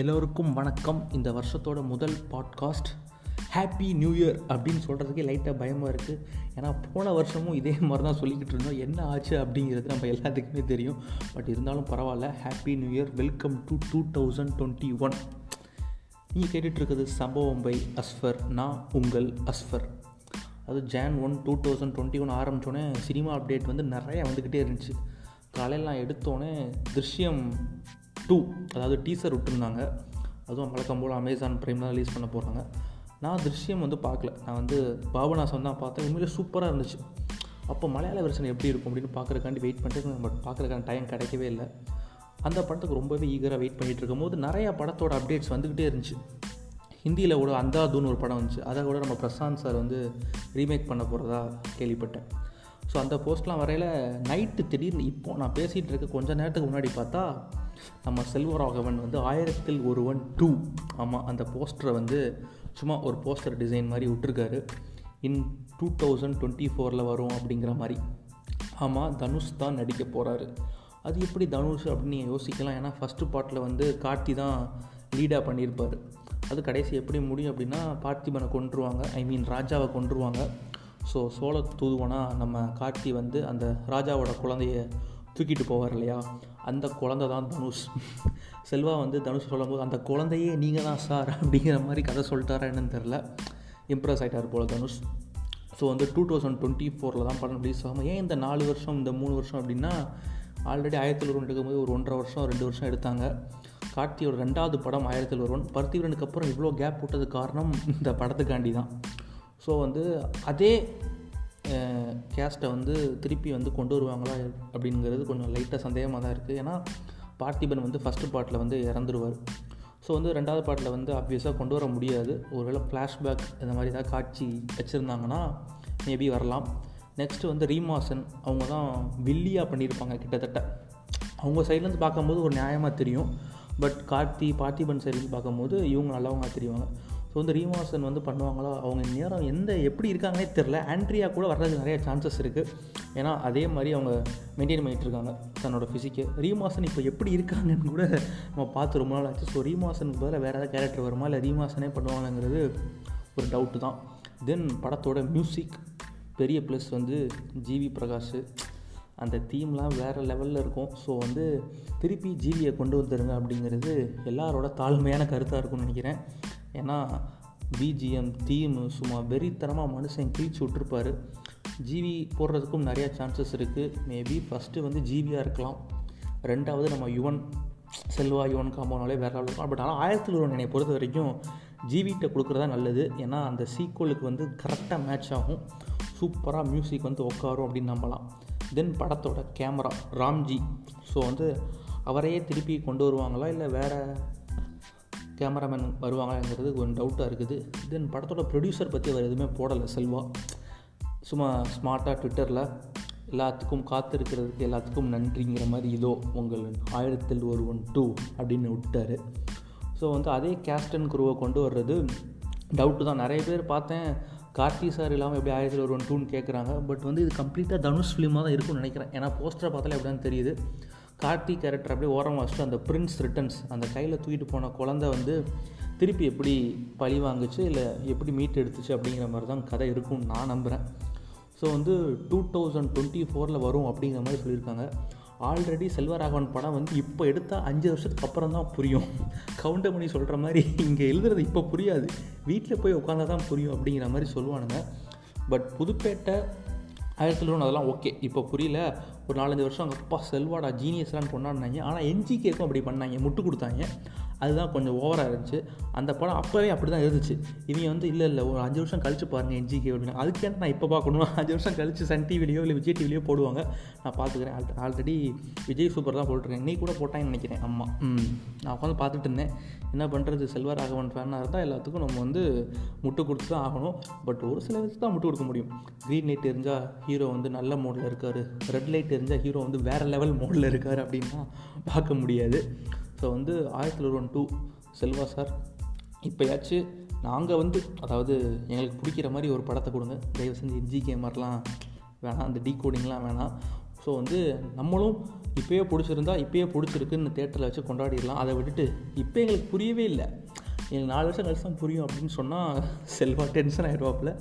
எல்லோருக்கும் வணக்கம். இந்த வருஷத்தோட முதல் பாட்காஸ்ட் ஹாப்பி நியூ இயர் அப்படின்னு சொல்கிறதுக்கே லைட்டாக பயமாக இருக்குது ஏன்னா போன வருஷமும் இதே மாதிரி தான் சொல்லிக்கிட்டு இருந்தோம். என்ன ஆச்சு அப்படிங்கிறது நம்ம எல்லாத்துக்குமே தெரியும். பட் இருந்தாலும் பரவாயில்ல. Happy new year welcome to two thousand twenty one நீங்கள் கேட்டுட்ருக்குது சம்பவம் பை அஸ்ஃபர் நான் உங்கள் அஸ்ஃபர் அது Jan one two thousand twenty one ஆரம்பித்தோடனே cinema update வந்து நிறையா வந்துக்கிட்டே இருந்துச்சு. காலையில் நான் எடுத்தோடனே திருஷ்யம் டூ அதாவது டீசர் விட்டுருந்தாங்க. அதுவும் வழக்கம் போல் அமேசான் ப்ரைம்லாம் ரிலீஸ் பண்ண போகிறாங்க நான் திருஷ்யம் வந்து பார்க்கல. நான் வந்து பாபநாசம் தான் பார்த்தேன் உண்மையிலே சூப்பராக இருந்துச்சு. அப்போ மலையாள வெர்ஷன் எப்படி இருக்கும் அப்படின்னு பார்க்குறக்காண்டி வெயிட் பண்ணிட்டு பட் பார்க்குறக்கான டைம் கிடைக்கவே இல்லை. அந்த படத்துக்கு ரொம்பவே ஈகராக வெயிட் பண்ணிகிட்டு இருக்கும்போது நிறையா படத்தோட அப்டேட்ஸ் வந்துக்கிட்டே இருந்துச்சு. ஹிந்தியில் கூட அந்தாதுன்னு ஒரு படம் வந்துச்சு. அதை கூட நம்ம பிரசாந்த் சார் வந்து ரீமேக் பண்ண போகிறதா கேள்விப்பட்டேன். ஸோ அந்த போஸ்ட்லாம் வரையில் நைட்டு திடீர்னு இப்போ நான் பேசிகிட்டு இருக்க கொஞ்சம் நேரத்துக்கு முன்னாடி பார்த்தா நம்ம செல்வராகவன் வந்து ஆயிரத்தில் ஒருவன் டூ. ஆமாம் அந்த போஸ்டரை வந்து சும்மா ஒரு போஸ்டர் டிசைன் மாதிரி விட்டுருக்காரு. இன் டூ தௌசண்ட் டுவெண்ட்டி ஃபோரில் வரும் அப்படிங்கிற மாதிரி. ஆமாம் தனுஷ் தான் நடிக்க போகிறாரு அது எப்படி தனுஷ் அப்படின்னு நீங்கள் யோசிக்கலாம். ஏன்னா ஃபஸ்ட்டு பாட்டில் வந்து கார்த்தி தான் லீடாக பண்ணியிருப்பார். அது கடைசி எப்படி முடியும் அப்படின்னா பார்த்திபனை கொண்டுருவாங்க ஐ மீன் ராஜாவை கொண்டுருவாங்க ஸோ சோழ தூதுவனாக நம்ம கார்த்தி வந்து அந்த ராஜாவோட குழந்தைய தூக்கிட்டு போவார் இல்லையா? அந்த குழந்தை தான் தனுஷ். செல்வா வந்து தனுஷ் சொல்லும்போது அந்த குழந்தையே நீங்கள் தான் சார் அப்படிங்கிற மாதிரி கதை சொல்லிட்டாரா என்னன்னு தெரில இம்ப்ரெஸ் ஆகிட்டார் போல் தனுஷ். ஸோ வந்து டூ தௌசண்ட் டுவெண்ட்டி ஃபோரில் தான் படம் ரிலீஸ் ஆகும் ஏன் இந்த நாலு வருஷம் இந்த மூணு வருஷம் அப்படின்னா ஆல்ரெடி ஆயிரத்தி ஒருவன் எடுக்கும்போது ஒரு ஒன்றரை வருஷம் ரெண்டு வருஷம் எடுத்தாங்க. கார்த்தியோட ரெண்டாவது படம் ஆயிரத்தி ஒருவன் பருத்திவரனுக்கு அப்புறம் இவ்வளோ கேப் விட்டது காரணம் இந்த படத்துக்காண்டி தான். ஸோ வந்து அதே கேஸ்ட்டை வந்து திருப்பி வந்து கொண்டு வருவாங்களா அப்படிங்கிறது கொஞ்சம் லைட்டாக சந்தேகமாக தான் இருக்குது ஏன்னா பார்த்திபன் வந்து ஃபஸ்ட்டு பாட்டில் வந்து இறந்துருவார். ஸோ வந்து ரெண்டாவது பாட்டில் வந்து ஆப்வியஸாக கொண்டு வர முடியாது. ஒருவேளை ஃப்ளாஷ்பேக் இந்த மாதிரி ஏதாவது காட்சி வச்சுருந்தாங்கன்னா மேபி வரலாம். நெக்ஸ்ட்டு வந்து ரீமாசன் அவங்க தான் வில்லியாக பண்ணியிருப்பாங்க கிட்டத்தட்ட. அவங்க சைட்லேருந்து பார்க்கும்போது ஒரு நியாயமாக தெரியும். பட் கார்த்தி பார்த்திபன் சைட்லேருந்து பார்க்கும்போது இவங்க நல்லவங்க தெரியுவாங்க ஸோ வந்து ரீமாசன் வந்து பண்ணுவாங்களோ? அவங்க நேரம் எந்த எப்படி இருக்காங்கன்னே தெரில ஆண்ட்ரியா கூட வர்றதுக்கு நிறைய சான்சஸ் இருக்குது ஏன்னா அதே மாதிரி அவங்க மெயின்டைன் பண்ணிகிட்டு இருக்காங்க தன்னோட ஃபிசிக்கு ரீமாசன் இப்போ எப்படி இருக்காங்கன்னு கூட நம்ம பார்த்து ரொம்ப நாள் ஆச்சு. ஸோ ரீமாசனுக்கு பதிலாக வேறு ஏதாவது கேரக்டர் வருமா? இல்லை ரீமாசனே பண்ணுவாங்கங்கிறது ஒரு டவுட்டு தான். தென் படத்தோட மியூசிக் பெரிய ப்ளஸ் வந்து ஜிவி பிரகாஷ். அந்த தீம்லாம் வேறு லெவலில் இருக்கும். ஸோ வந்து திருப்பி ஜிவியை கொண்டு வந்துருங்க அப்படிங்கிறது எல்லாரோட தாழ்மையான கருத்தாக இருக்கும்னு நினைக்கிறேன். ஏன்னா பிஜிஎம் தீமு சும்மா வெறித்தனமாக மனுஷன் கிழிச்சு விட்ருப்பார் ஜிவி போடுறதுக்கும் நிறையா சான்சஸ் இருக்குது மேபி ஃபஸ்ட்டு வந்து ஜிவியாக இருக்கலாம். ரெண்டாவது நம்ம யுவன் செல்வா யுவன் காம்போனாலே வேறு லெவலில் இருக்கும் பட் ஆனால் ஆயிரத்தில் ஒருவன் என்னை பொறுத்த வரைக்கும் ஜிவிட்ட கொடுக்குறதா நல்லது. ஏன்னா அந்த சீக்குவலுக்கு வந்து கரெக்டாக மேட்ச் ஆகும். சூப்பராக மியூசிக் வந்து உட்காரும் அப்படின்னு நம்பலாம். தென் படத்தோட கேமரா ராம்ஜி. ஸோ வந்து அவரையே திருப்பி கொண்டு வருவாங்களா? இல்லை வேறு கேமராமேன் வருவாங்களாங்கிறது கொஞ்சம் டவுட்டாக இருக்குது. தென் படத்தோட ப்ரொடியூசர் பற்றி அவர் எதுவுமே போடலை செல்வா. சும்மா ஸ்மார்ட்டாக ட்விட்டரில் எல்லாத்துக்கும் காத்திருக்கிறதுக்கு எல்லாத்துக்கும் நன்றிங்கிற மாதிரி இதோ உங்கள் ஆயிரத்தில் ஒரு ஒன் டூ அப்படின்னு விட்டார். ஸோ வந்து அதே கேஸ்டன் குருவை கொண்டு வர்றது டவுட்டு தான். நிறைய பேர் பார்த்தேன் கார்த்தி சார் இல்லாமல் எப்படி ஆயிரத்தில் ஒரு ஒன் டூன்னு கேட்குறாங்க பட் வந்து இது கம்ப்ளீட்டாக தனுஷ் ஃபிலிமாக தான் இருக்கும்னு நினைக்கிறேன். ஏன்னா போஸ்டரை பார்த்தாலே எப்படின்னு தெரியுது. கார்த்தி கேரக்டர் அப்படியே ஓரம் வச்சுட்டு அந்த பிரின்ஸ் ரிட்டர்ன்ஸ் அந்த கையில் தூக்கிட்டு போன குழந்த வந்து திருப்பி எப்படி பழி வாங்குச்சு இல்லை எப்படி மீட் எடுத்துச்சு அப்படிங்கிற மாதிரி தான் கதை இருக்கும்னு நான் நம்புகிறேன் ஸோ வந்து டூ தௌசண்ட் டுவெண்ட்டி ஃபோரில் வரும் அப்படிங்கிற மாதிரி சொல்லியிருக்காங்க. ஆல்ரெடி செல்வராகவன் படம் வந்து இப்போ எடுத்தால் அஞ்சு வருஷத்துக்கு அப்புறம் தான் புரியும். கவுண்டமணி சொல்கிற மாதிரி இங்கே எழுதுறது இப்போ புரியாது. வீட்டில் போய் உட்காந்தா தான் புரியும் அப்படிங்கிற மாதிரி சொல்லுவானுங்க. பட் புதுப்பேட்டை ஆயிரத்தி ஒன்று அதெல்லாம் ஓகே இப்போ புரியல. ஒரு நாலஞ்சு வருஷம் அங்கே அப்பா செல்வாடா ஜீனியஸ்லாம் கொண்டாடினாங்க ஆனால் என்ஜிகேக்கும் அப்படி பண்ணாங்க. முட்டு கொடுத்தாங்க. அதுதான் கொஞ்சம் ஓவராக இருந்துச்சு. அந்த படம் அப்போவே அப்படி தான் இருந்துச்சு. இவங்க வந்து இல்லை இல்லை ஒரு அஞ்சு வருஷம் கழிச்சு பாருங்கள் என்ஜிகே அப்படின்னா. அதுக்கே நான் இப்போ பார்க்கணும்? அஞ்சு வருஷம் கழிச்சு சன் டிவிலையோ இல்லை விஜய் டிவிலையோ போடுவாங்க. நான் பார்த்துக்கிறேன். ஆல் ஆல்ரெடி விஜய் சூப்பர் தான் போட்டுருக்கேன் நீ கூட போட்டான்னு நினைக்கிறேன் அம்மா. நான் உட்காந்து பார்த்துட்டு இருந்தேன். என்ன பண்ணுறது செல்வராகவன் ஃபேனாக இருந்தால் எல்லாத்துக்கும் நம்ம வந்து முட்டு கொடுத்து தான் ஆகணும். பட் ஒரு சில வச்சு தான் முட்டு கொடுக்க முடியும். க்ரீன் லைட் எரிஞ்சால் ஹீரோ வந்து நல்ல மோடில் இருக்கார். ரெட் லைட் எரிஞ்சால் ஹீரோ வந்து வேறு லெவல் மோடில் இருக்கார் அப்படின்னா பார்க்க முடியாது. ஸோ வந்து ஆயிரத்தி ஒருவன் டூ செல்வா சார் இப்போயாச்சும் நாங்கள் வந்து அதாவது எங்களுக்கு பிடிக்கிற மாதிரி ஒரு படத்தை கொடுங்க. தயவு செஞ்சு என்ஜி கேமர்லாம் வேணாம் அந்த டீ கோடிங்லாம் வேணாம். ஸோ வந்து நம்மளும் இப்போயே பிடிச்சிருந்தா இப்போயே பிடிச்சிருக்குன்னு தேட்டரில் வச்சு கொண்டாடிடலாம். அதை விட்டுட்டு இப்போ எங்களுக்கு புரியவே இல்லை. எங்களுக்கு நாலு வருஷம் கழிச்சு தான் புரியும் அப்படின்னு சொன்னால் செல்வா டென்ஷன் ஆகிடுவாப்பில்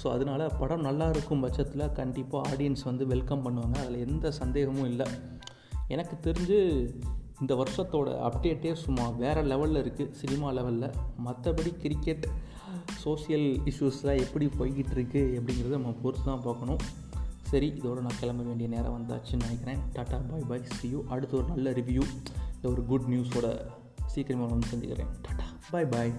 ஸோ அதனால் படம் நல்லா இருக்கும் பட்சத்தில் கண்டிப்பாக ஆடியன்ஸ் வந்து வெல்கம் பண்ணுவாங்க. அதில் எந்த சந்தேகமும் இல்லை. எனக்கு தெரிஞ்சு இந்த வருஷத்தோட அப்டேட்டே சும்மா வேறு லெவலில் இருக்குது சினிமா லெவலில் மற்றபடி கிரிக்கெட் சோசியல் இஷ்யூஸ்லாம் எப்படி போய்கிட்டு இருக்கு அப்படிங்கிறத நம்ம பொறுத்து தான் பார்க்கணும். சரி இதோட நான் கிளம்ப வேண்டிய நேரம் வந்தாச்சுன்னு நினைக்கிறேன். டாட்டா பாய் பாய் சியூ அடுத்து ஒரு நல்ல ரிவ்யூ ஒரு குட் நியூஸோட சீக்கிரமாக வந்து சந்திக்கிறேன். டாட்டா பாய் பாய்